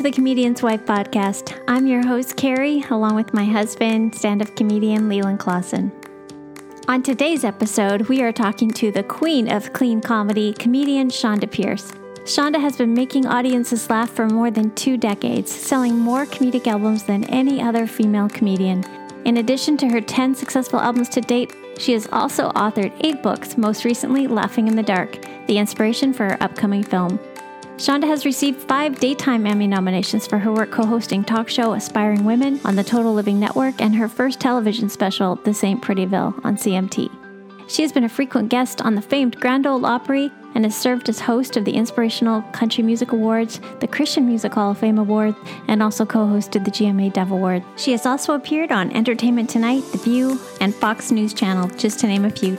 To the Comedian's Wife podcast. I'm your host, Carrie, along with my husband, stand up comedian Leland Klassen. On today's episode, we are talking to the queen of clean comedy, comedian Chonda Pierce. Chonda has been making audiences laugh for more than two decades, selling more comedic albums than any other female comedian. In addition to her 10 successful albums to date, she has also authored eight books, most recently, Laughing in the Dark, the inspiration for her upcoming film. Chonda has received five Daytime Emmy nominations for her work co hosting talk show Aspiring Women on the Total Living Network and her first television special, This Ain't Prettyville, on CMT. She has been a frequent guest on the famed Grand Ole Opry and has served as host of the Inspirational Country Music Awards, the Christian Music Hall of Fame Award, and also co hosted the GMA Dove Award. She has also appeared on Entertainment Tonight, The View, and Fox News Channel, just to name a few.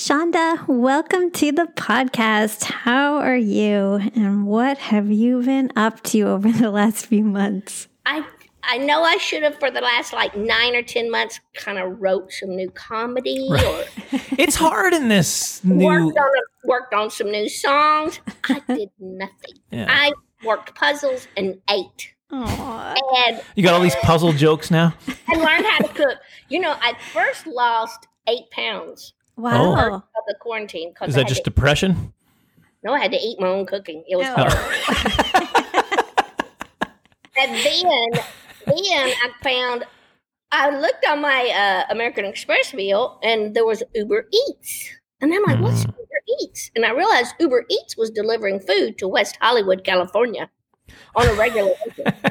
Chonda, welcome to the podcast. How are you? And what have you been up to over the last few months? I I know I should have for the last like nine or ten months kind of wrote some new comedy or It's hard in this new. worked on a, worked on some new songs. I did nothing. Yeah. I worked puzzles and ate Aww. and You got all these puzzle jokes now. I learned how to cook. You know, I first lost eight pounds Wow. of the quarantine because Is that just depression? no, I had to eat my own cooking. It was Oh. hard. And then, then I found, I looked on my uh, American Express bill and there was Uber Eats. And I'm like, what's Mm. Uber Eats? And I realized Uber Eats was delivering food to West Hollywood, California on a regular basis.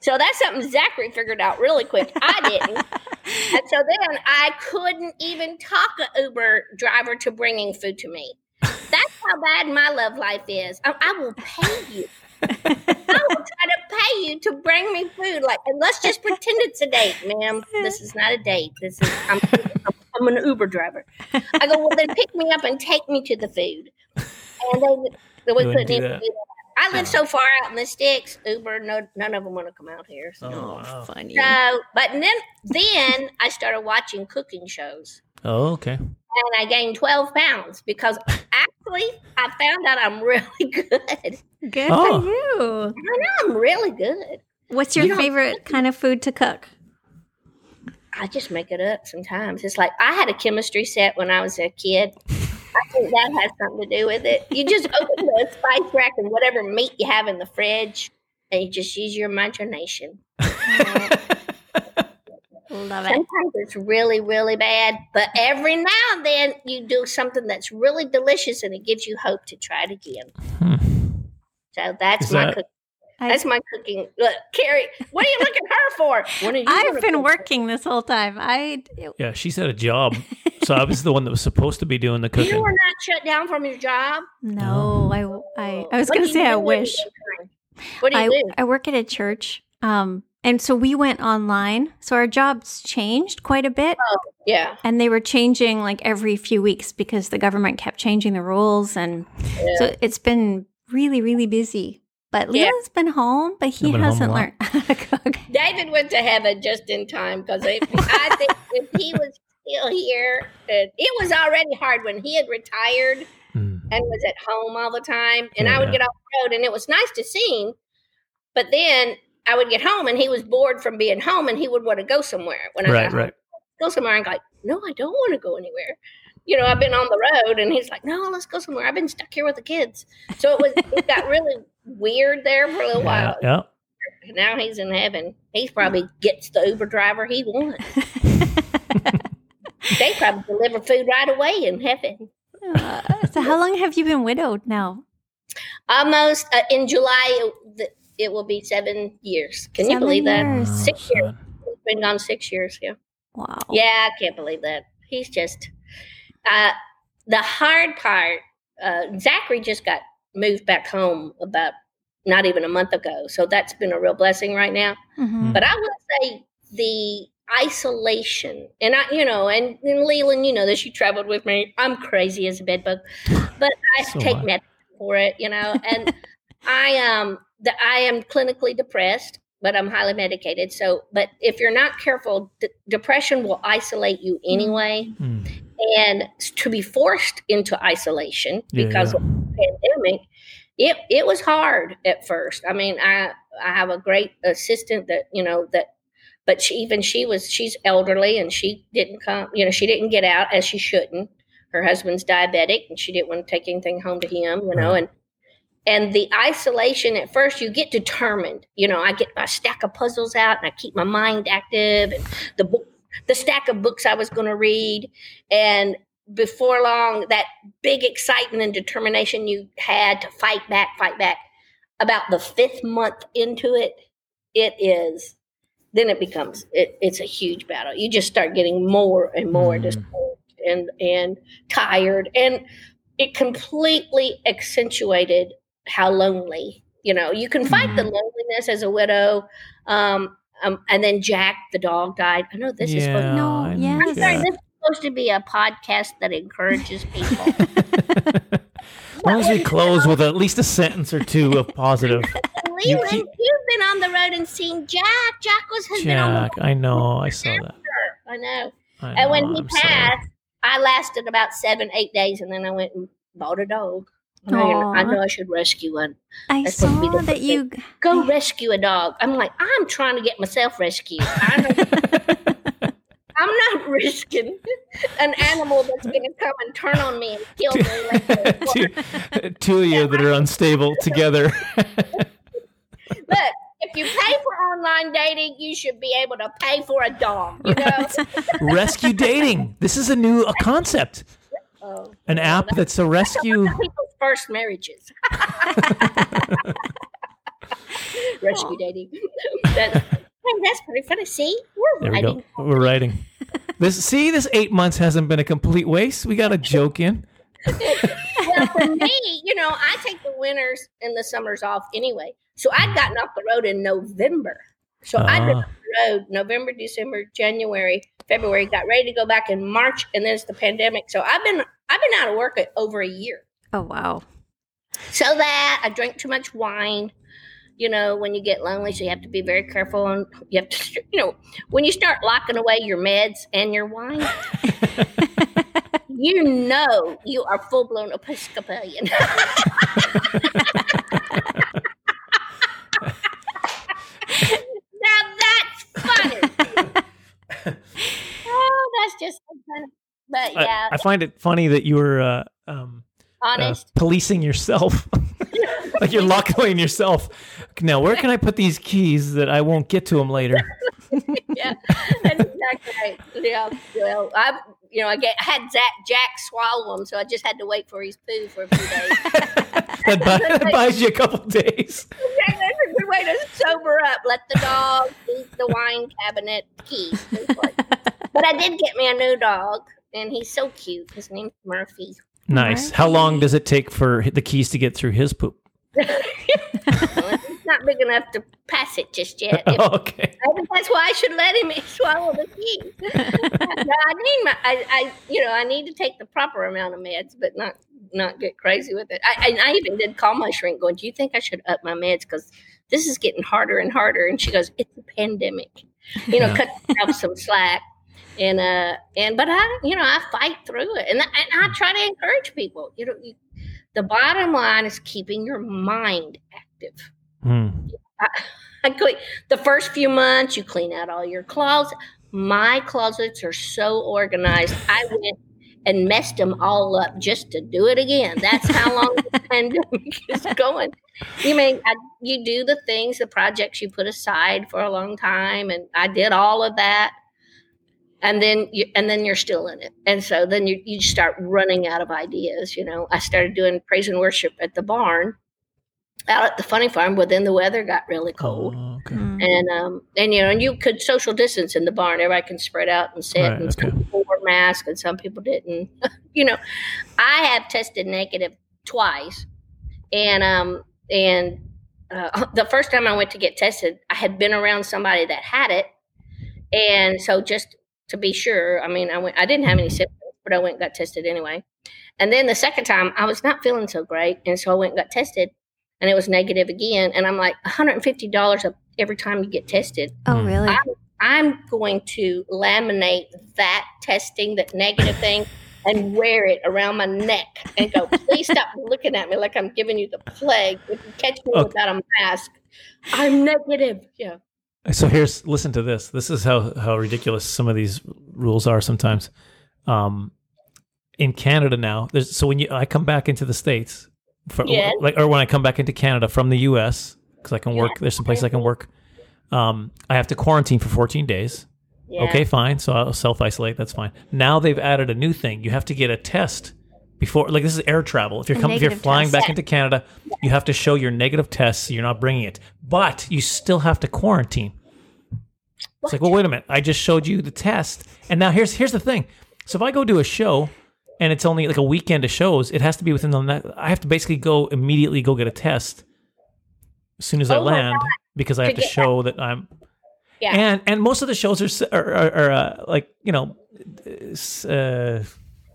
So that's something Zachary figured out really quick. I didn't. and so then I couldn't even talk a Uber driver to bringing food to me. That's how bad my love life is. I, I will pay you. I will try to pay you to bring me food. Like, and let's just pretend it's a date, ma'am. This is not a date. This is I'm, I'm, I'm an Uber driver. I go, well, then pick me up and take me to the food. And they, they wouldn't couldn't even do that. I live so far out in the sticks. Uber, no, none of them want to come out here. So. Oh, wow. Funny. So, but then then I started watching cooking shows, Oh, okay. and I gained twelve pounds because actually I found out I'm really good. Good Oh. for you. I know I'm really good. What's your You favorite kind of food to cook? I just make it up sometimes. It's like I had a chemistry set when I was a kid. I think that has something to do with it. You just open the spice rack and whatever meat you have in the fridge, and you just use your imagination. Love it. Sometimes it's really, really bad, but every now and then you do something that's really delicious and it gives you hope to try it again. Hmm. So that's Is my that- cook- I- that's my cooking. Look, Carrie, what are you looking her for? What are you I've been cook? working this whole time. I Yeah, she's had a job. So I was the one that was supposed to be doing the cooking. You cooking. were not shut down from your job. no, I I, I was What gonna say I wish. What do you I, do? I work at a church. Um, and so we went online. So our jobs changed quite a bit. Yeah, And they were changing like every few weeks because the government kept changing the rules. And so it's been really, really busy. But Yeah. Leo's been home, but he You've been home a hasn't learned how to cook. David went to heaven just in time because I think if he was still here, uh, it was already hard when he had retired. Hmm. and was at home all the time. And I would get off the road, and it was nice to see him. But then I would get home, and he was bored from being home, and he would want to go somewhere. When I Right, got home. right. go somewhere, I'm like, no, I don't want to go anywhere. You know, I've been on the road, and he's like, no, let's go somewhere. I've been stuck here with the kids, so it was it got really weird there for a little Yeah, while. yeah. Now he's in heaven. He probably gets the Uber driver he wants. they probably deliver food right away in heaven. Uh, so how long have you been widowed now? Almost uh, in July, it, it will be seven years. Can you Seven believe that? years. Oh, Six years. It's been gone six years. Yeah. Wow. Yeah, I can't believe that. He's just. Uh, the hard part. Uh, Zachary just got moved back home about not even a month ago. So that's been a real blessing right now. Mhm. But I will say the isolation, and I, you know, and, and Leland, you know this, you traveled with me. I'm crazy as a bedbug, but I So take am medicine for it, you know, and I um the, I am clinically depressed, but I'm highly medicated. So, but if you're not careful, d- depression will isolate you anyway, Hmm. and to be forced into isolation Yeah, because yeah. Pandemic, it it was hard at first. I mean, I I have a great assistant that you know that, but she even she was she's elderly and she didn't come. You know, she didn't get out as she shouldn't. Her husband's diabetic and she didn't want to take anything home to him. You know, Right. and and the isolation at first you get determined you know i get my stack of puzzles out and i keep my mind active and the book the stack of books i was going to read and before long that big excitement and determination you had to fight back fight back about the fifth month into it it is then it becomes it, it's a huge battle you just start getting more and more discouraged and and tired and it completely accentuated how lonely you know you can fight the Mhm. loneliness as a widow um, um and then jack the dog died i know this is supposed yeah, No, I yes. i'm sorry this is supposed to be a podcast that encourages people as long as we close with at least a sentence or two of positive. You Leland, keep- you've been on the road and seen jack jack was has been on the Jack, I know, I saw that. i know I and when he I'm sorry. passed i lasted about seven eight days and then i went and bought a dog I know, I know I should rescue one. I That's supposed be saw the that you. Go rescue a dog. I'm like, I'm trying to get myself rescued. I'm not, risking an animal that's going to come and turn on me and kill me. Like, two, two of you that are unstable together. Look, if you pay for online dating, you should be able to pay for a dog. You know. rescue dating. This is a new a concept. Oh, An app that's a rescue. people's first marriages. rescue dating. That- oh, that's pretty funny. See, we're There we writing. go. We're writing. This see, this eight months hasn't been a complete waste. We got a joke in. well, for me, you know, I take the winters and the summers off anyway. So I'd gotten off the road in November. So I'd been Ah. off the road November, December, January, February, got ready to go back in March, and then it's the pandemic. So I've been I've been out of work over a year. Oh wow. So that I drank too much wine. You know, when you get lonely, so you have to be very careful. And you have to, you know, when you start locking away your meds and your wine, you know you are full blown Episcopalian. now that's funny. oh, that's just so funny. But yeah, I, I find it funny that you were uh, um, uh, policing yourself. like you're locking yourself. Now, where can I put these keys that I won't get to them later? yeah, that's exactly right. Yeah, well, I, you know, I get I had Zach, Jack swallow them, so I just had to wait for his poo for a few days. that, buy, that buys you a couple days. Okay, that's a good way to sober up. Let the dog eat the wine cabinet keys. But I did get me a new dog, and he's so cute. His name's Murphy. Nice. How long does it take for the keys to get through his poop? He's not big enough to pass it just yet. Okay. I think that's why I should let him swallow the keys. No, I need my, I, I, you know, I need to take the proper amount of meds, but not, not get crazy with it. I, I, I even did call my shrink, going, "Do you think I should up my meds because this is getting harder and harder?" And she goes, "It's a pandemic, you know, Yeah. cut yourself some slack." And uh, and but I, you know, I fight through it, and I, and I try to encourage people. You know, you, the bottom line is keeping your mind active. Hmm. I clean the first few months. You clean out all your closets. My closets are so organized. I went and messed them all up just to do it again. That's how long the pandemic is going. You mean I, you do the things, the projects you put aside for a long time, and I did all of that. And then you, and then you're still in it, and so then you you start running out of ideas. You know, I started doing praise and worship at the barn, out at the funny farm. But then the weather got really cold, Oh, okay. Mm. and um and you know and you could social distance in the barn everybody can spread out and sit Right, and some okay. people wore masks and some people didn't you know i have tested negative twice and um and uh, the first time I went to get tested, I had been around somebody that had it, and so just to be sure, I mean, I went. I didn't have any symptoms, but I went and got tested anyway. And then the second time, I was not feeling so great, and so I went and got tested, and it was negative again. And I'm like, 150 dollars every time you get tested. Oh, hmm. really? I, I'm going to laminate that testing, that negative thing, and wear it around my neck and go, please stop looking at me like I'm giving you the plague. If you catch me Okay. without a mask, I'm negative. Yeah. So here's listen to this. This is how how ridiculous some of these rules are sometimes. Um, in Canada now, there's so when you I come back into the states, for, Yes. like or when I come back into Canada from the U.S. because I can work. There's some place I can work. Um, I have to quarantine for 14 days. yeah. Okay, fine. So I'll self isolate. That's fine. Now they've added a new thing. You have to get a test before. Like this is air travel. If you're coming, if you're flying test. back into Canada, you have to show your negative test. So you're not bringing it, but you still have to quarantine. It's like, well, wait a minute. I just showed you the test, and now here's here's the thing. So if I go do a show and it's only like a weekend of shows, it has to be within the. I have to basically go immediately go get a test as soon as I Oh my land because I have to that. show that I'm Yeah. and and most of the shows are are, are, are uh, like you know uh,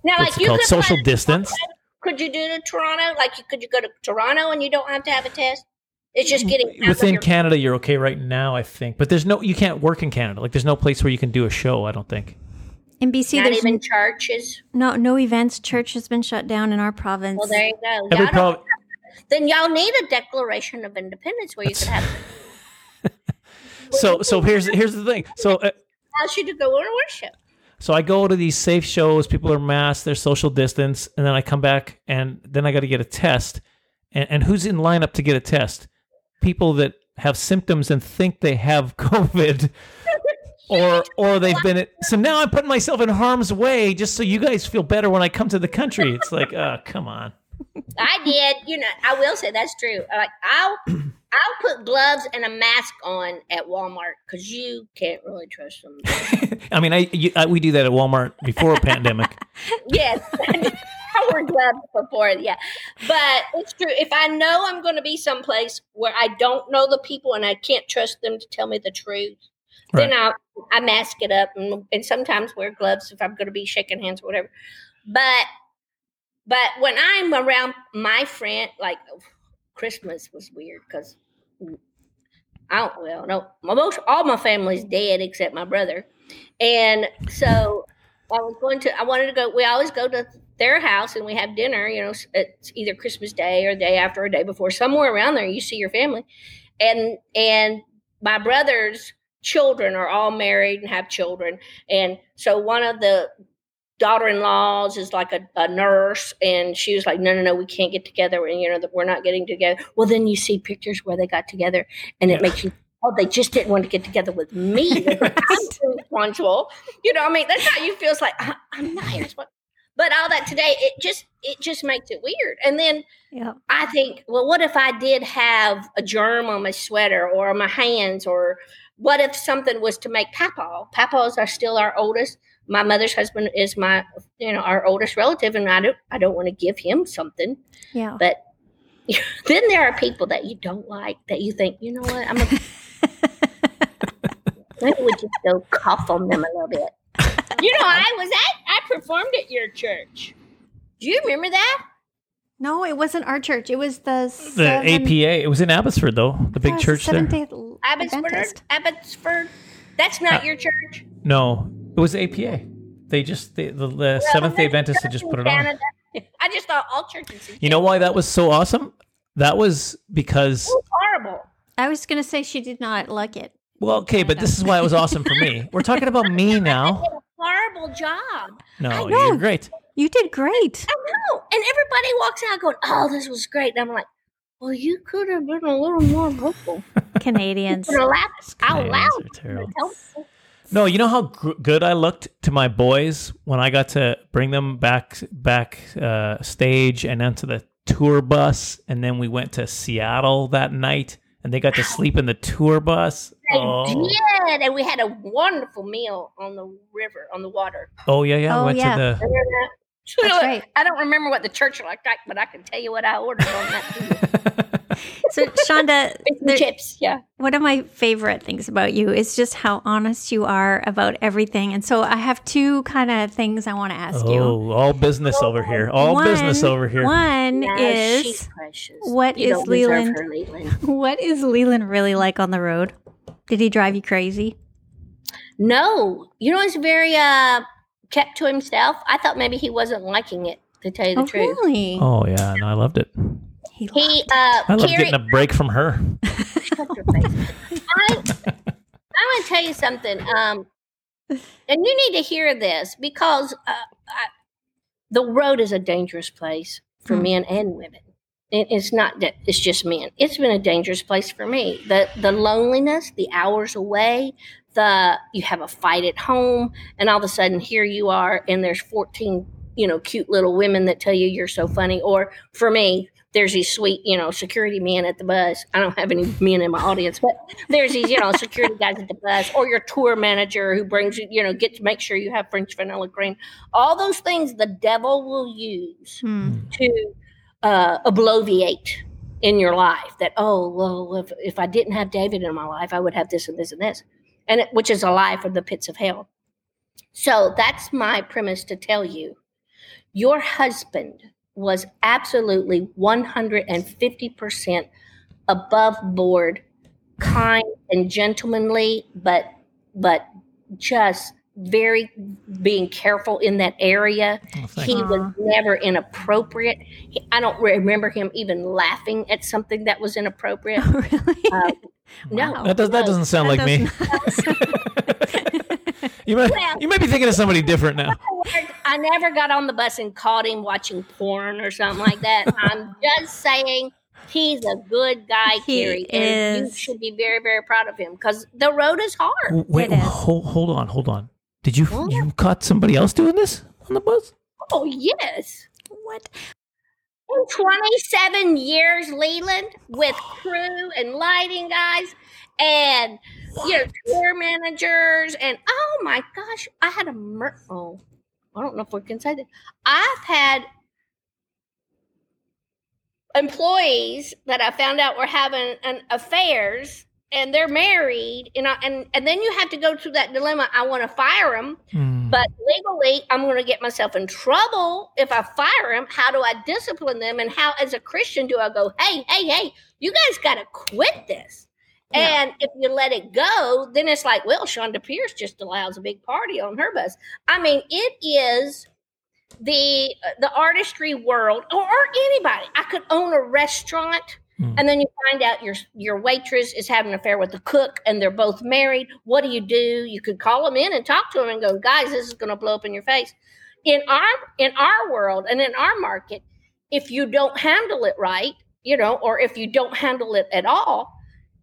now, what's like you called could social fly- distance. Could you do to Toronto? Like, you, could you go to Toronto and you don't have to have a test? It's just getting out Within your- Canada, you're okay right now, I think. But there's no you can't work in Canada. Like there's no place where you can do a show. I don't think. In BC, not there's even churches. no no events. Church has been shut down in our province. Well, there you go. Every Y'all don't- prob- then y'all need a Declaration of Independence where you could have so so here's here's the thing. So uh, allows you to go and worship. So I go to these safe shows. People are masked. They're social distance, and then I come back, and then I got to get a test. And, and who's in lineup to get a test? People that have symptoms and think they have COVID. or or they've been it so now I'm putting myself in harm's way just so you guys feel better when I come to the country. It's like, uh, come on. I did. You know, I will say that's true. Like I'll I'll put gloves and a mask on at Walmart because you can't really trust them. I mean, I, you, I we do that at Walmart before a pandemic. yes, I wore gloves before. Yeah, but it's true. If I know I'm going to be someplace where I don't know the people and I can't trust them to tell me the truth, then I I mask it up and, and sometimes wear gloves if I'm going to be shaking hands or whatever. But but when I'm around my friend, like Christmas was weird because I don't well no my most all my family's dead except my brother, and so I was going to I wanted to go. We always go to their house and we have dinner. You know, it's either Christmas Day or day after or day before, somewhere around there. You see your family, and and my brother's children are all married and have children, and so one of the daughter-in-laws is like a, a nurse and she was like no no no we can't get together. And you know that we're not getting together. Well then you see pictures where they got together and it Yeah. makes you oh they just didn't want to get together with me. I'm responsible. You know i mean that's how you feel. It's like I, i'm not responsible but all that today it just it just makes it weird. And then Yeah. I think, well, what if I did have a germ on my sweater or on my hands, or what if something was to make papaw? Papaws are still our oldest. My mother's husband is my, you know, our oldest relative, and I don't, I don't want to give him something. Yeah. But then there are people that you don't like that you think, you know what, I'm gonna, maybe we just go cough on them a little bit. You know, I was at, I performed at your church. Do you remember that? No, it wasn't our church. It was the The APA. It was in Abbotsford though, the big church there. Abbotsford, Abbotsford. That's not Uh, your church. No, it was APA. They just they, the, the Seventh Day Adventists had just put it on. I just thought all churches. in You know why that was so awesome? That was because Canada were horrible. I was going to say she did not like it. well, okay, but this is why it was awesome for me. We're talking about me now. Did a horrible job. No, know. you're great. You did great. I know, and everybody walks out going, "Oh, this was great." And I'm like, "Well, you could have been a little more vocal. Canadians. Could have laughed out Canadians loud. Are terrible. Helpful. No, you know how gr- good I looked to my boys when I got to bring them back back uh, stage and onto the tour bus, and then we went to Seattle that night, and they got to sleep in the tour bus. They Oh, did, and we had a wonderful meal on the river, on the water. oh yeah, yeah. Oh, went yeah. to the That's right. I don't remember what the church looked like, but I can tell you what I ordered on that. food. So Chonda, Fish there- chips. Yeah. one of my favorite things about you is just how honest you are about everything. And so I have two kind of things I want to ask you. Oh, all business over here. All One- business over here. One No, is she's precious. what you is Leland- her, Leland? what is Leland really like on the road? Did he drive you crazy? No, you know he's very uh kept to himself. I thought maybe he wasn't liking it. To tell you the oh, truth, really? Oh yeah, no, I loved it. He he uh I love Carrie, getting a break from her. shut your face. I, I'm gonna tell you something. Um, and you need to hear this because uh, I, the road is a dangerous place for Hmm. men and women. It, it's not that it's just men. It's been a dangerous place for me. The the loneliness, the hours away, the you have a fight at home, and all of a sudden here you are, and there's 14 you know cute little women that tell you you're so funny. Or for me, there's these sweet you know security men at the bus. I don't have any men in my audience, but there's these you know security guys at the bus, or your tour manager who brings you you know get to make sure you have French vanilla cream. All those things the devil will use Hmm. to uh, obloviate in your life that oh well if, if i didn't have david in my life i would have this and this and this and it, which is a lie from the pits of hell so that's my premise to tell you your husband was absolutely 150% above board kind and gentlemanly but but just very being careful in that area Oh, he you. was never inappropriate. He, I don't remember him even laughing at something that was inappropriate. really? Uh, no, That does, that doesn't sound That like me. you might Well- you might be thinking of somebody different now. I never got on the bus and caught him watching porn or something like that. I'm just saying he's a good guy, He Carrie, and you should be very, very proud of him because the road is hard. Wait, It is. hold, hold on, hold on. Did you What? you caught somebody else doing this on the bus? Oh yes. what? In 27 years, Leland, with crew and lighting guys and you know tour managers and oh my gosh, I had a mer- oh, I don't know if we can say that. I've had employees that I found out were having an affairs and they're married, and I, and and then you have to go through that dilemma. I want to fire them, Hmm. but legally, I'm going to get myself in trouble if I fire them. How do I discipline them? And how, as a Christian, do I go, hey, hey, hey, you guys got to quit this? Yeah. And if you let it go, then it's like, well, Chonda Pierce just allows a big party on her bus. I mean, it is the the artistry world, or, or anybody. I could own a restaurant, Hmm. and then you find out your your waitress is having an affair with the cook, and they're both married. What do you do? You could call them in and talk to them and go, guys, this is going to blow up in your face. In our in our world and in our market, if you don't handle it right, you know, or if you don't handle it at all,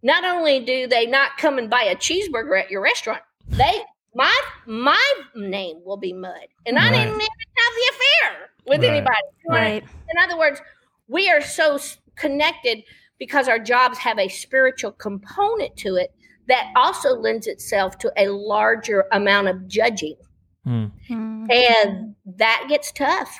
not only do they not come and buy a cheeseburger at your restaurant, they my my name will be mud, and I didn't even have the affair with Right. anybody. You know what I Right. in other words, we are so connected because our jobs have a spiritual component to it that also lends itself to a larger amount of judging. Hmm. And that gets tough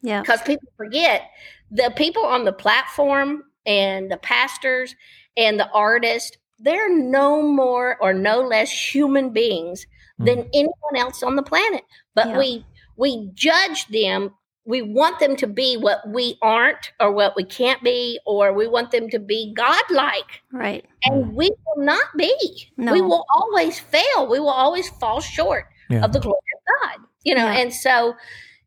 Yeah. because people forget the people on the platform and the pastors and the artists, they're no more or no less human beings than mm. anyone else on the planet. But Yeah. we we judge them. We want them to be what we aren't or what we can't be, or we want them to be godlike. Right. And mm. we will not be. No. We will always fail. We will always fall short Yeah. of the glory of God. You know, Yeah. and so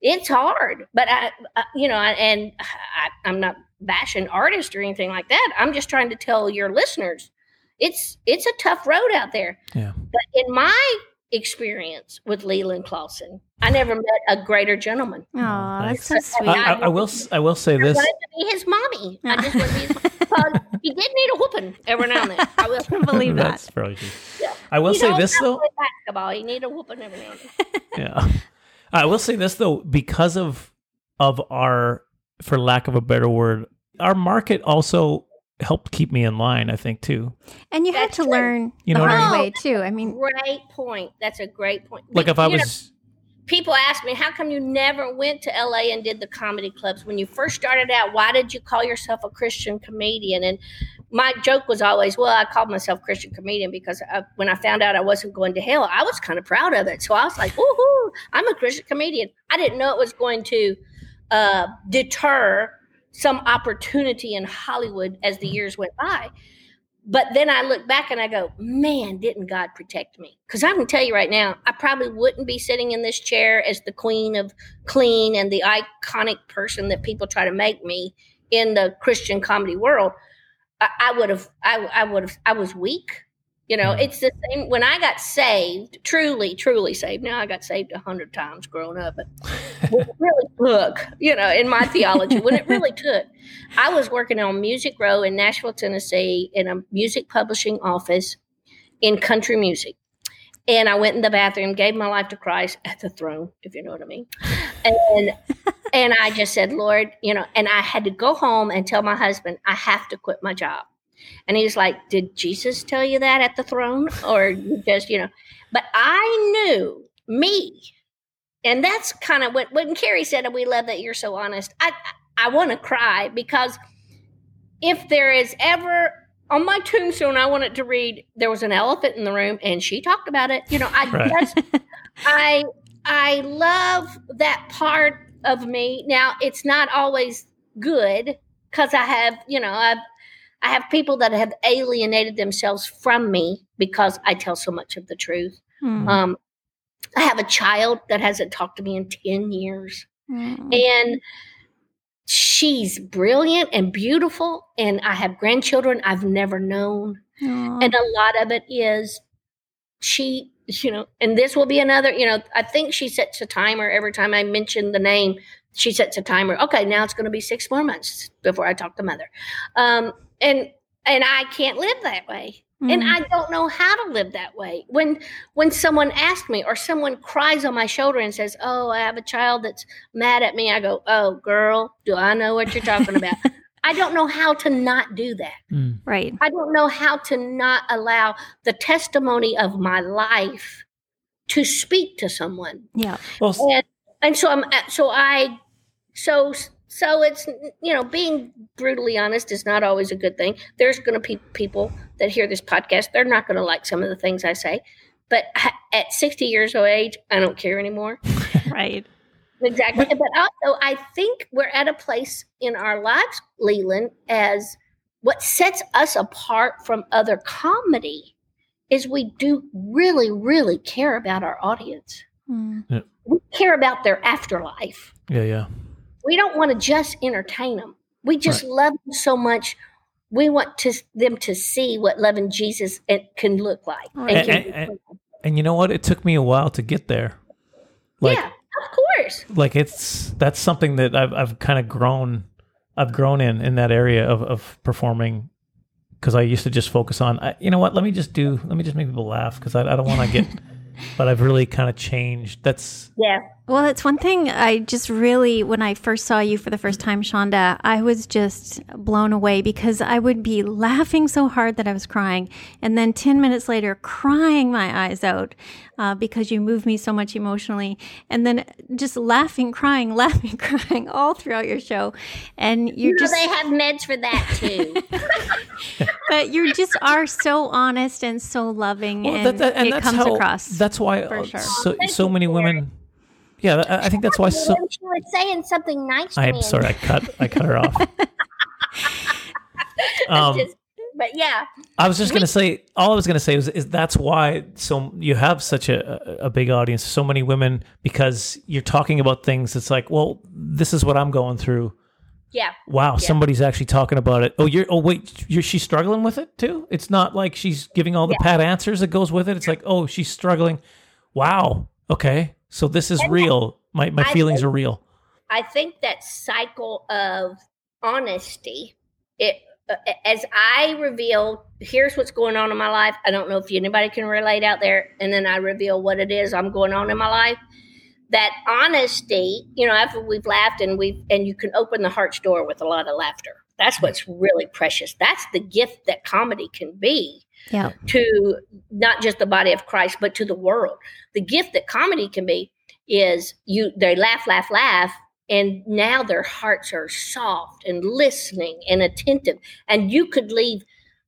it's hard. But I, I you know, and I, I'm not bashing artists or anything like that. I'm just trying to tell your listeners, it's it's a tough road out there. Yeah. But in my experience with Leland Klassen, I never met a greater gentleman. Oh, that's so I, sweet. I, I will s- I will say I this. wanted to be his mommy. I just wanted to be his because uh, he did need a whooping every now and then. I will. I believe that. That's probably true. Yeah. I will You say this though. play basketball. You need a whooping every now and then. Yeah. I will say this though, because of of our, for lack of a better word, our market also helped keep me in line. I think too. And you had to true. learn You the know what I mean? way too. I mean, Great point. That's a great point. Like if I You know, was, people ask me, how come you never went to LA and did the comedy clubs when you first started out? Why did you call yourself a Christian comedian? And my joke was always, well, I called myself Christian comedian because I, when I found out I wasn't going to hell, I was kind of proud of it. So I was like, woohoo, I'm a Christian comedian. I didn't know it was going to uh, deter some opportunity in Hollywood as the years went by. But then I look back and I go, man, didn't God protect me? Because I can tell you right now, I probably wouldn't be sitting in this chair as the queen of clean and the iconic person that people try to make me in the Christian comedy world. I, would have, I, I would have, I was weak. You know, mm. it's the same when I got saved, truly, truly saved. Now I got saved a hundred times growing up, but when it really took, you know, in my theology, when it really took, I was working on Music Row in Nashville, Tennessee, in a music publishing office in country music. And I went in the bathroom, gave my life to Christ at the throne, if you know what I mean. And and I just said, Lord, you know, and I had to go home and tell my husband, I have to quit my job. And he's like, Did Jesus tell you that at the throne? Or you just, you know, but I knew me. And that's kind of what when Carrie said, and We love that you're so honest. I I want to cry because if there is ever on my tombstone, I wanted to read there was an elephant in the room and she talked about it. You know, I Right. just I I love that part of me. Now it's not always good because I have, you know, I've I have people that have alienated themselves from me because I tell so much of the truth. Hmm. Um, I have a child that hasn't talked to me in 10 years. Hmm. And she's brilliant and beautiful. And I have grandchildren I've never known. Aw. And a lot of it is she, you know, and this will be another, you know, I think she sets a timer every time I mention the name. She sets a timer. Okay, now it's going to be six more months before I talk to mother. Um, and and I can't live that way. And Hmm. I don't know how to live that way. When when someone asks me or someone cries on my shoulder and says, "Oh, I have a child that's mad at me," I go, "Oh, girl, do I know what you're talking about?" I don't know how to not do that. Mm. right. I don't know how to not allow the testimony of my life to speak to someone. Yeah. Well, And and so I'm so I so so it's you know being brutally honest is not always a good thing. There's going to be people that hear this podcast. They're not going to like some of the things I say. But at 60 years of age, I don't care anymore. Right. Exactly. But also, I think we're at a place in our lives, Leland, as what sets us apart from other comedy is we do really, really care about our audience. Hmm. We care about their afterlife. yeah, yeah. We don't want to just entertain them. We just love them so much. We want to them to see what loving Jesus it can look like. Right. And And- and- And you know what? It took me a while to get there. Like, yeah, of course. like it's that's something that I've I've kind of grown. I've grown in in that area of of performing because I used to just focus on. I, you know what? Let me just do. Let me just make people laugh because I, I don't want to get. but I've really kind of changed. That's Yeah. Well, it's one thing I just really, when I first saw you for the first time, Chonda, I was just blown away because I would be laughing so hard that I was crying. And then 10 minutes later, crying my eyes out uh, because you moved me so much emotionally. And then just laughing, crying, laughing, crying all throughout your show. And you're You know, just, they have meds for that too. but you just are so honest and so loving. well, and that, that- and it comes how. across. That's why for uh, sure. so so many Karen. women. Yeah, I, I think that's why. So she was saying something nice to I'm sorry, I cut I cut her off. Um, Just- but yeah, I was just gonna say, all I was gonna say was, is that's why so you have such a, a big audience, so many women, because you're talking about things. It's like, well, this is what I'm going through. yeah. Wow, somebody's actually talking about it. Oh, you're. Oh, wait, you're. She's struggling with it too. It's not like she's giving all the pat answers that goes with it. It's like, oh, she's struggling. Wow. Okay, so this is real. My my I feelings think- are real. I think that cycle of honesty, it uh, as I reveal, here's what's going on in my life. I don't know if anybody can relate out there, and then I reveal what it is I'm going on in my life. That honesty, you know, after we've laughed and we've and you can open the heart's door with a lot of laughter. That's what's really precious. That's the gift that comedy can be yeah. to not just the body of Christ, but to the world. The gift that comedy can be is you they laugh, laugh, laugh, and now their hearts are soft and listening and attentive. And you could leave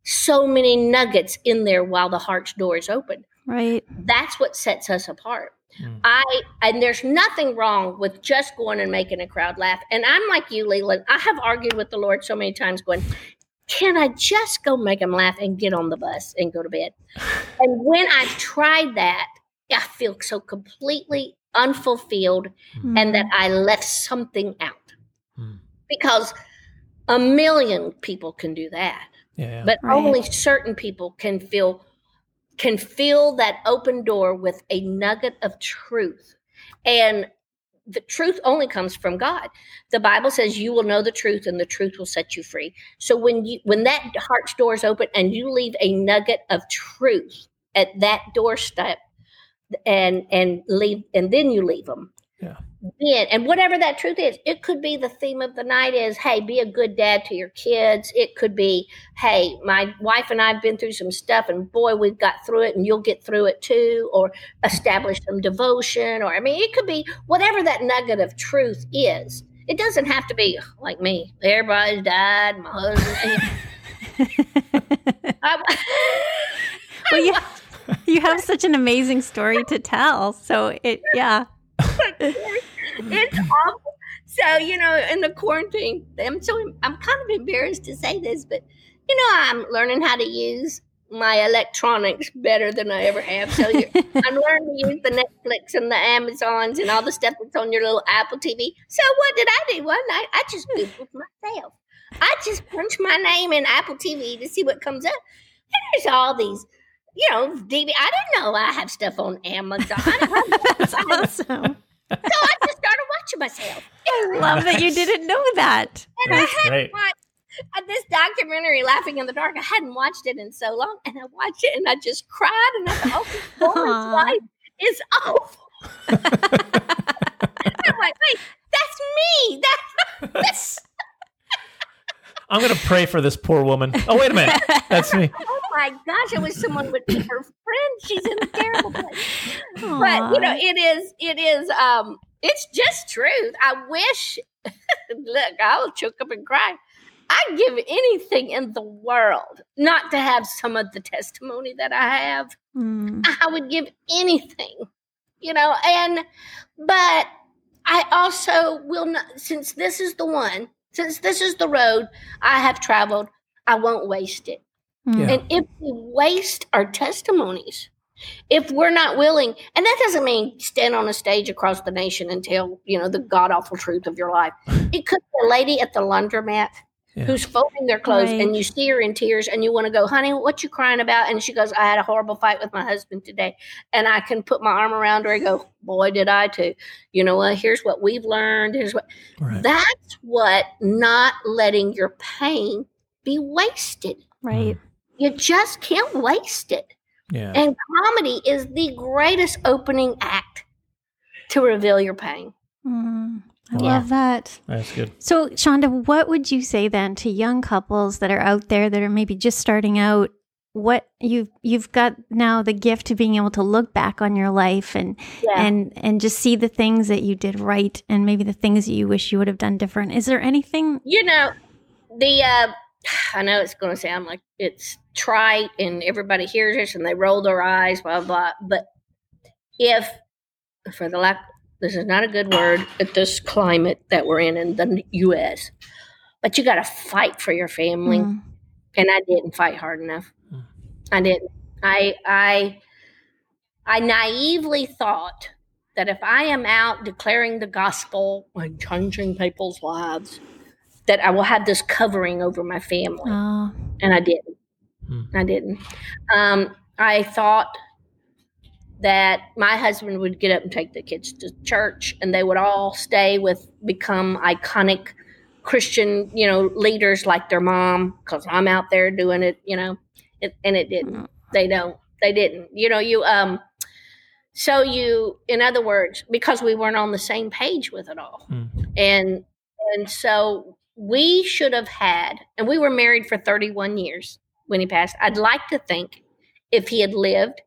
so many nuggets in there while the heart's door is open. Right. That's what sets us apart. Mm. I and there's nothing wrong with just going and making a crowd laugh. And I'm like you, Leland. I have argued with the Lord so many times, going, "Can I just go make them laugh and get on the bus and go to bed?" and when I've tried that, I feel so completely unfulfilled and that I left something out Hmm. because a million people can do that Yeah. yeah. but Right. only certain people can feel can fill that open door with a nugget of truth and the truth only comes from god. The bible says you will know the truth and the truth will set you free. So when you when that heart's door is open and you leave a nugget of truth at that doorstep and and leave and then you leave them Yeah. Then and whatever that truth is it could be the theme of the night is hey be a good dad to your kids it could be hey my wife and i've been through some stuff and boy we've got through it and you'll get through it too or establish some devotion or i mean it could be whatever that nugget of truth is it doesn't have to be like me everybody's died my husband I, well, you, you have such an amazing story to tell. So it, yeah. It's awful. So you know, in the quarantine, I'm so I'm kind of embarrassed to say this, but you know, I'm learning how to use my electronics better than I ever have. So you're, I'm learning to use the Netflix and the Amazons and all the stuff that's on your little Apple TV. So what did I do one night? I just googled myself. I just punched my name in Apple TV to see what comes up. And there's all these, you know, DVD. I didn't know I have stuff on Amazon. That's awesome. So I just started watching myself. I love that you didn't know that. And I hadn't great. watched uh, this documentary, Laughing in the Dark. I hadn't watched it in so long. And I watched it and I just cried. And I thought, oh, this woman's Aw. life is awful. I'm like, wait, that's me. That's, That's- I'm gonna pray for this poor woman. Oh wait a minute, that's me. oh my gosh, I wish someone would be her friend. She's in a terrible place. but you know it is it is um it's just truth i wish look i'll choke up and cry i'd give anything in the world not to have some of the testimony that i have Mm. i would give anything you know and but i also will not since this is the one since this is the road i have traveled i won't waste it Mm. Yeah. and if we waste our testimonies, if we're not willing, and that doesn't mean stand on a stage across the nation and tell, you know, the god awful truth of your life. It could be a lady at the laundromat Yeah. who's folding their clothes Right. and you see her in tears and you want to go, honey, what you crying about? And she goes, I had a horrible fight with my husband today. And I can put my arm around her and go, boy, did I too. You know what? Here's what we've learned. Here's what Right. that's what not letting your pain be wasted. Right. You just can't waste it. Yeah. And comedy is the greatest opening act to reveal your pain. Mm. I Wow. love that. That's good. So, Chonda, what would you say then to young couples that are out there that are maybe just starting out? What you've you've got now the gift of being able to look back on your life and Yeah. and and just see the things that you did right and maybe the things that you wish you would have done different. Is there anything? you know, the uh I know it's gonna sound like it's trite and everybody hears this and they roll their eyes, blah blah. But if for the lack this is not a good word at this climate that we're in in the US. But you gotta fight for your family. Mm. and I didn't fight hard enough. Hmm. I didn't. I I I naively thought that if I am out declaring the gospel and changing people's lives, that I will have this covering over my family, Oh, and I didn't. Hmm. I didn't. Um, I thought that my husband would get up and take the kids to church, and they would all stay with become iconic Christian, you know, leaders like their mom, because I'm out there doing it, you know, it, and it didn't. They don't. They didn't. You know, you um. So you, in other words, because we weren't on the same page with it all, Hmm. and and so we should have had, and we were married for 31 years when he passed. I'd like to think if he had lived,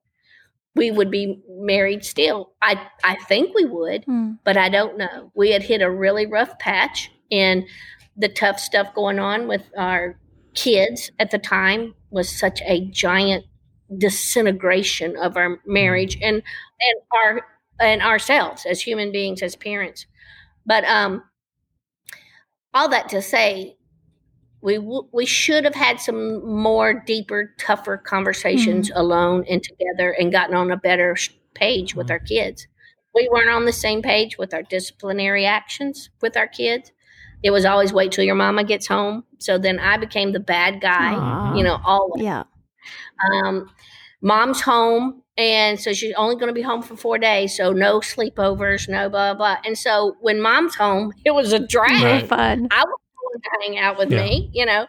we would be married still. I I think we would, Mm. but I don't know. We had hit a really rough patch, and the tough stuff going on with our kids at the time was such a giant disintegration of our marriage and and our and ourselves as human beings as parents. But um, all that to say, we w- we should have had some more deeper, tougher conversations alone and together, and gotten on a better page with Mhm. our kids. We weren't on the same page with our disciplinary actions with our kids. It was always wait till your mama gets home. So then I became the bad guy, Aw. you know, always. Yeah. Um, mom's home, and so she's only going to be home for four days. So no sleepovers, no blah blah. And so when mom's home, it was a drag. Right. Fun. I was to hang out with Yeah. me, you know.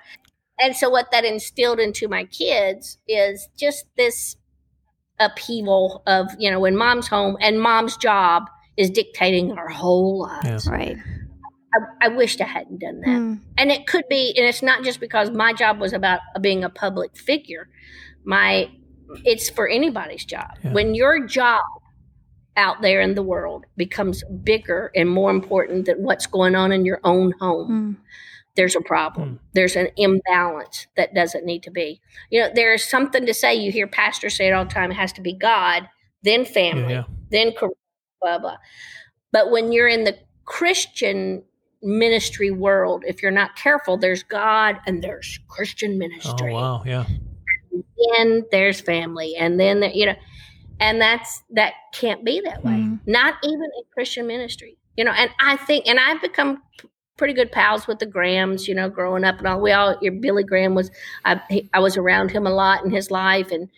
And so what that instilled into my kids is just this upheaval of, you know, when mom's home and mom's job is dictating our whole lives. Right. I, I wished I hadn't done that. Mm. And it could be, and it's not just because my job was about being a public figure. My, it's for anybody's job. Yeah. When your job out there in the world becomes bigger and more important than what's going on in your own home, Mm. There's a problem. There's an imbalance that doesn't need to be. You know, there's something to say. You hear pastors say it all the time. It has to be God, then family, yeah. then career, blah blah. But when you're in the Christian ministry world, if you're not careful, there's God and there's Christian ministry. Oh wow, yeah. and there's family, and then there, you know, and that's that can't be that way. Mm. Not even in Christian ministry, you know. And I think, and I've become p- pretty good pals with the Grahams, you know, growing up and all. We all, your Billy Graham was, I, he, I was around him a lot in his life, and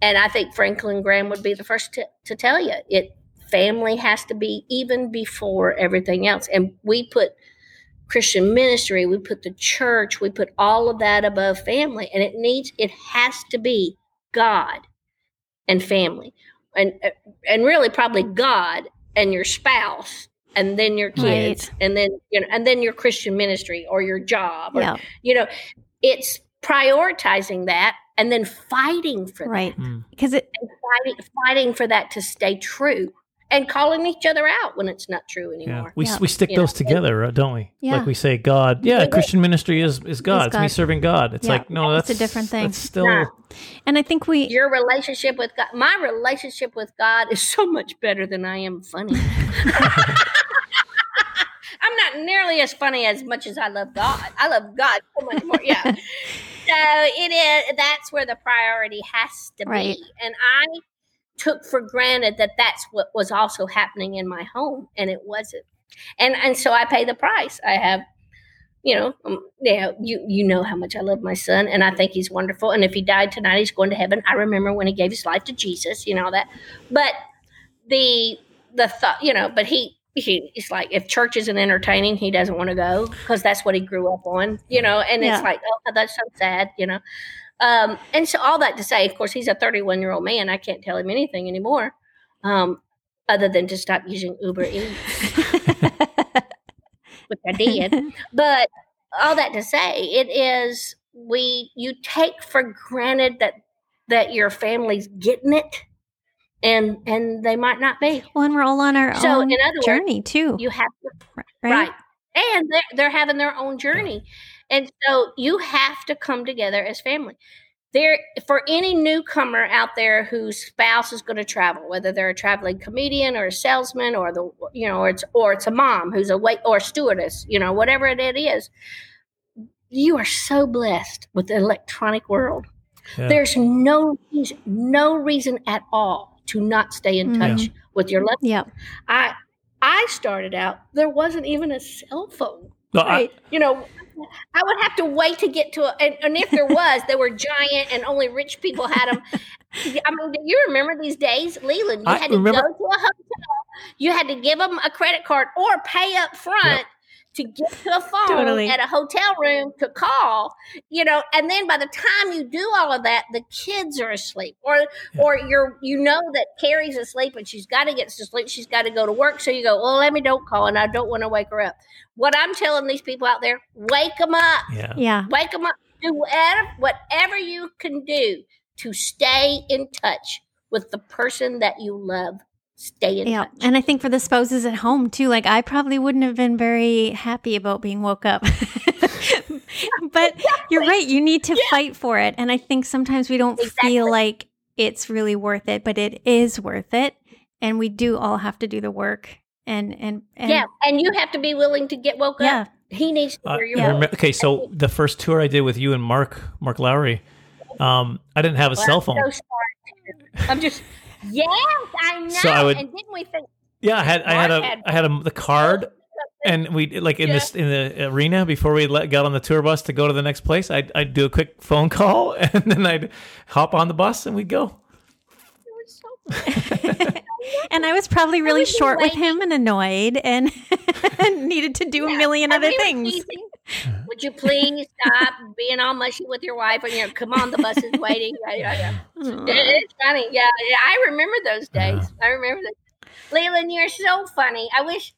and I think Franklin Graham would be the first to, to tell you it. Family has to be even before everything else, and we put Christian ministry, we put the church, we put all of that above family, and it needs, it has to be God and family, and and really probably God and your spouse, and then your kids, Right. and then you know, and then your Christian ministry or your job, or Yeah. you know, it's prioritizing that and then fighting for Right. Mm. Because it. and fighting, fighting for that to stay true, and calling each other out when it's not true Yeah, anymore. we, Yeah. we stick You know, those together, uh, don't we? Yeah. Like we say, God. Yeah, Yeah. Christian ministry is is God. It's me God. serving God. It's Yeah. like no, It's that's a different thing. That's still Nah. And I think we. your relationship with God, my relationship with God is so much better than I am funny. I'm not nearly as funny as much as I love God. I love God so much more. Yeah. so it is, that's where the priority has to Right. be. And I took for granted that that's what was also happening in my home, and it wasn't. And, and so I pay the price. I have you know, um, yeah, you you know how much I love my son, and I think he's wonderful. And if he died tonight, he's going to heaven. I remember when he gave his life to Jesus, you know that. But the the thought, you know, but he he he's like, if church isn't entertaining, he doesn't want to go because that's what he grew up on, you know. And Yeah. it's like, oh, that's so sad, you know. Um, and so all that to say, of course, he's a 31 year old man. I can't tell him anything anymore, um, other than to stop using Uber Eats which I did. but all that to say, it is we you take for granted that that your family's getting it, and and they might not be. Well, and we're all on our So, own in other words, journey too, You have to right? right, and they're they're having their own journey, and so you have to come together as family. There for any newcomer out there whose spouse is going to travel, whether they're a traveling comedian or a salesman or the you know or it's or it's a mom who's a wait or a stewardess, you know whatever it is. You are so blessed with the electronic world. Yeah. There's no no reason at all to not stay in touch mm-hmm. with your loved. Yeah. I I started out there wasn't even a cell phone. No, I- Right? you know, I would have to wait to get to a, and, and if there was, they were giant and only rich people had them. I mean, do you remember these days, Leland? You I had to remember- go to a hotel, you had to give them a credit card or pay up front to get to a phone Totally. at a hotel room to call. You know, and then by the time you do all of that, the kids are asleep, or or you're you know that Carrie's asleep and she's got to get to sleep. She's got to go to work, so you go, well, let me don't call, and I don't want to wake her up. What I'm telling these people out there, wake them up yeah. Yeah. wake them up do whatever, whatever you can do to stay in touch with the person that you love. Stay in Yeah. touch. And I think for the spouses at home too, like I probably wouldn't have been very happy about being woke up. but you're right. You need to fight for it. And I think sometimes we don't Exactly. feel like it's really worth it, but it is worth it. And we do all have to do the work. And, and, and yeah, and you have to be willing to get woke Yeah. up. He needs to Uh, hear your Yeah. voice. okay, so the first tour I did with you and Mark, Mark Lowry, um, I didn't have a Well, cell I'm phone. so sorry. I'm just yes, I know. So I would- and didn't we think Yeah, I had I had Mark a had- I had a, the card, oh, and we like in Yeah. this in the arena before we let, got on the tour bus to go to the next place. I'd I'd do a quick phone call, and then I'd hop on the bus and we'd go. it was so and I was probably really was short with him and annoyed and needed to do a million and other we things. teasing, Would you please stop being all mushy with your wife and you're come on the bus is waiting? Yeah, yeah, yeah. It- It's funny. Yeah, yeah, I remember those days. I remember those. Leland, you're so funny. I wish,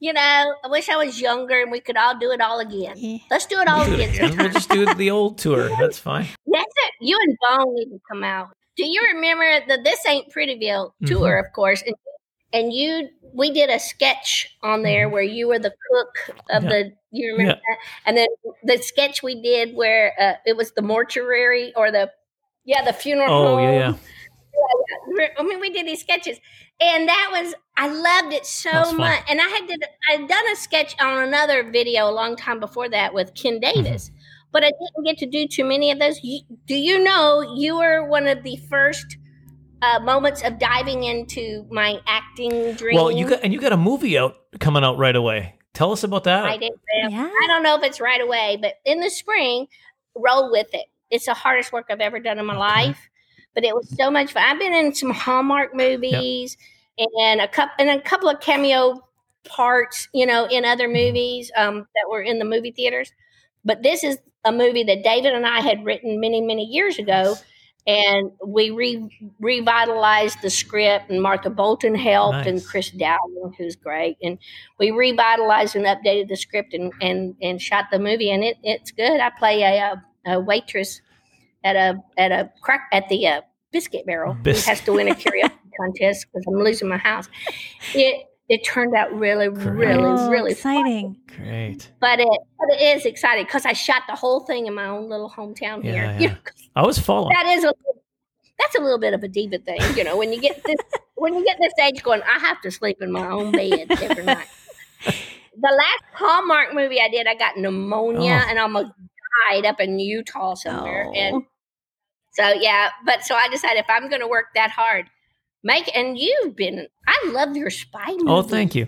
you know, I wish I was younger and we could all do it all again. Let's do it all We'll do it again. again. We'll just do the old tour. That's fine. That's it. You and Bone need to come out. Do you remember the This Ain't Prettyville Mm-hmm. tour, of course? And, and you, we did a sketch on there where you were the cook of Mm-hmm. Yeah. the. You remember Yeah. that? And then the sketch we did where uh, it was the mortuary or the, yeah, the funeral Oh home. yeah, yeah. I mean, we did these sketches, and that was I loved it so much. And I had did I'd done a sketch on another video a long time before that with Ken Mm-hmm. Davis, but I didn't get to do too many of those. You, do you know you were one of the first uh, moments of diving into my acting dream? Well, you got and you got a movie out coming out right away. Tell us about that. I did. Yeah. I don't know if it's right away, but in the spring, roll with it. It's the hardest work I've ever done in my Okay. life, but it was so much fun. I've been in some Hallmark movies and a couple and a couple of cameo parts, you know, in other Mm-hmm. movies um, that were in the movie theaters. But this is a movie that David and I had written many, many years ago. And we re- revitalized the script, and Martha Bolton helped, and Chris Dowling, who's great. And we revitalized and updated the script and and, and shot the movie, and it, it's good. I play a, a waitress at a at a crack at the uh, biscuit barrel Bis- who has to win a karaoke contest because I'm losing my house. It it turned out really, really, Oh, really fun. exciting. Great. But it but it is exciting because I shot the whole thing in my own little hometown here. Yeah, You yeah. know, 'cause I was following. that is a that's a little bit of a diva thing, you know. When you get this when you get this age, going, I have to sleep in my own bed every night. The last Hallmark movie I did, I got pneumonia Oh. and almost died up in Utah somewhere. And Oh. so yeah, but so I decided if I'm going to work that hard, make and you've been. I love your spy movie. Oh, thank you.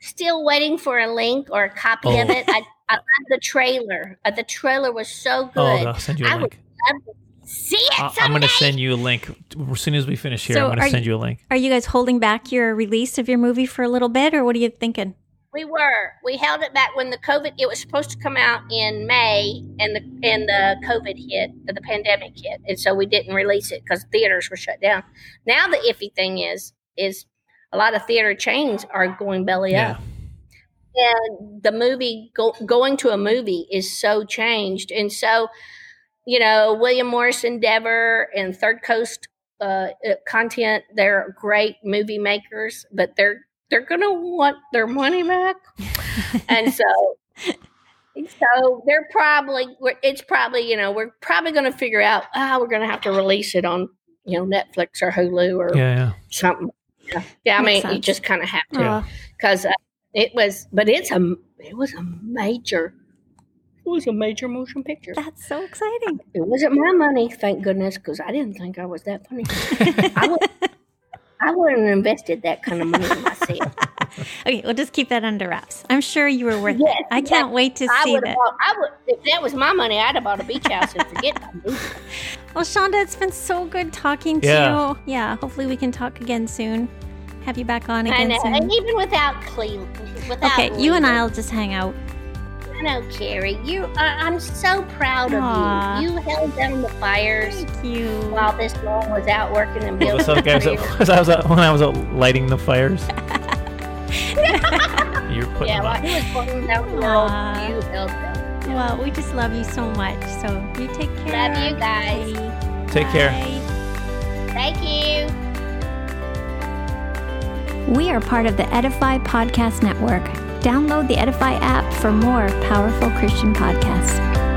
Still waiting for a link or a copy of Oh. it. I, I love the trailer. Uh, the trailer was so good. Oh, I'll send you a I would link. love to see it. I- Someday. I'm going to send you a link as soon as we finish here. So I'm going to send you- you a link. Are you guys holding back your release of your movie for a little bit, or what are you thinking? We were. We held it back when the COVID. It was supposed to come out in May, and the and the COVID hit, the pandemic hit, and so we didn't release it because theaters were shut down. Now the iffy thing is, is a lot of theater chains are going belly Yeah. up, and the movie go, going to a movie is so changed, and so you know William Morris Endeavor and Third Coast uh, uh, content. They're great movie makers, but they're they're gonna want their money back, and so so they're probably it's probably you know we're probably gonna figure out ah we're gonna have to release it on you know Netflix or Hulu or Yeah, yeah. something. Yeah, yeah I Makes mean you just kind of have to Yeah. because uh, it was but it's a it was a major it was a major motion picture. That's so exciting. It wasn't my money, thank goodness, because I didn't think I was that funny. I would, I wouldn't have invested that kind of money in myself. Okay, we'll just keep that under wraps. I'm sure you were worth Yes, it. I can't yes. wait to I see that. bought. I would if that was my money. I'd have bought a beach house and forget my movie. Well, Chonda, it's been so good talking to Yeah. you. Yeah, hopefully we can talk again soon. Have you back on I again know, soon. and even without Cleveland, without Okay, you and I'll just hang out. I know, Carrie. You, I, I'm so proud of Aw. you. You held down the fires Thank you. while this girl was out working and building. What's up, guys? careers. As I was out, when I was out lighting the fires. You're putting Yeah, them while he was working down the world, you held them. Well, we just love you so much. So you take care. Love you guys. Katie. Take care. Thank you. We are part of the Edify Podcast Network. Download the Edify app for more powerful Christian podcasts.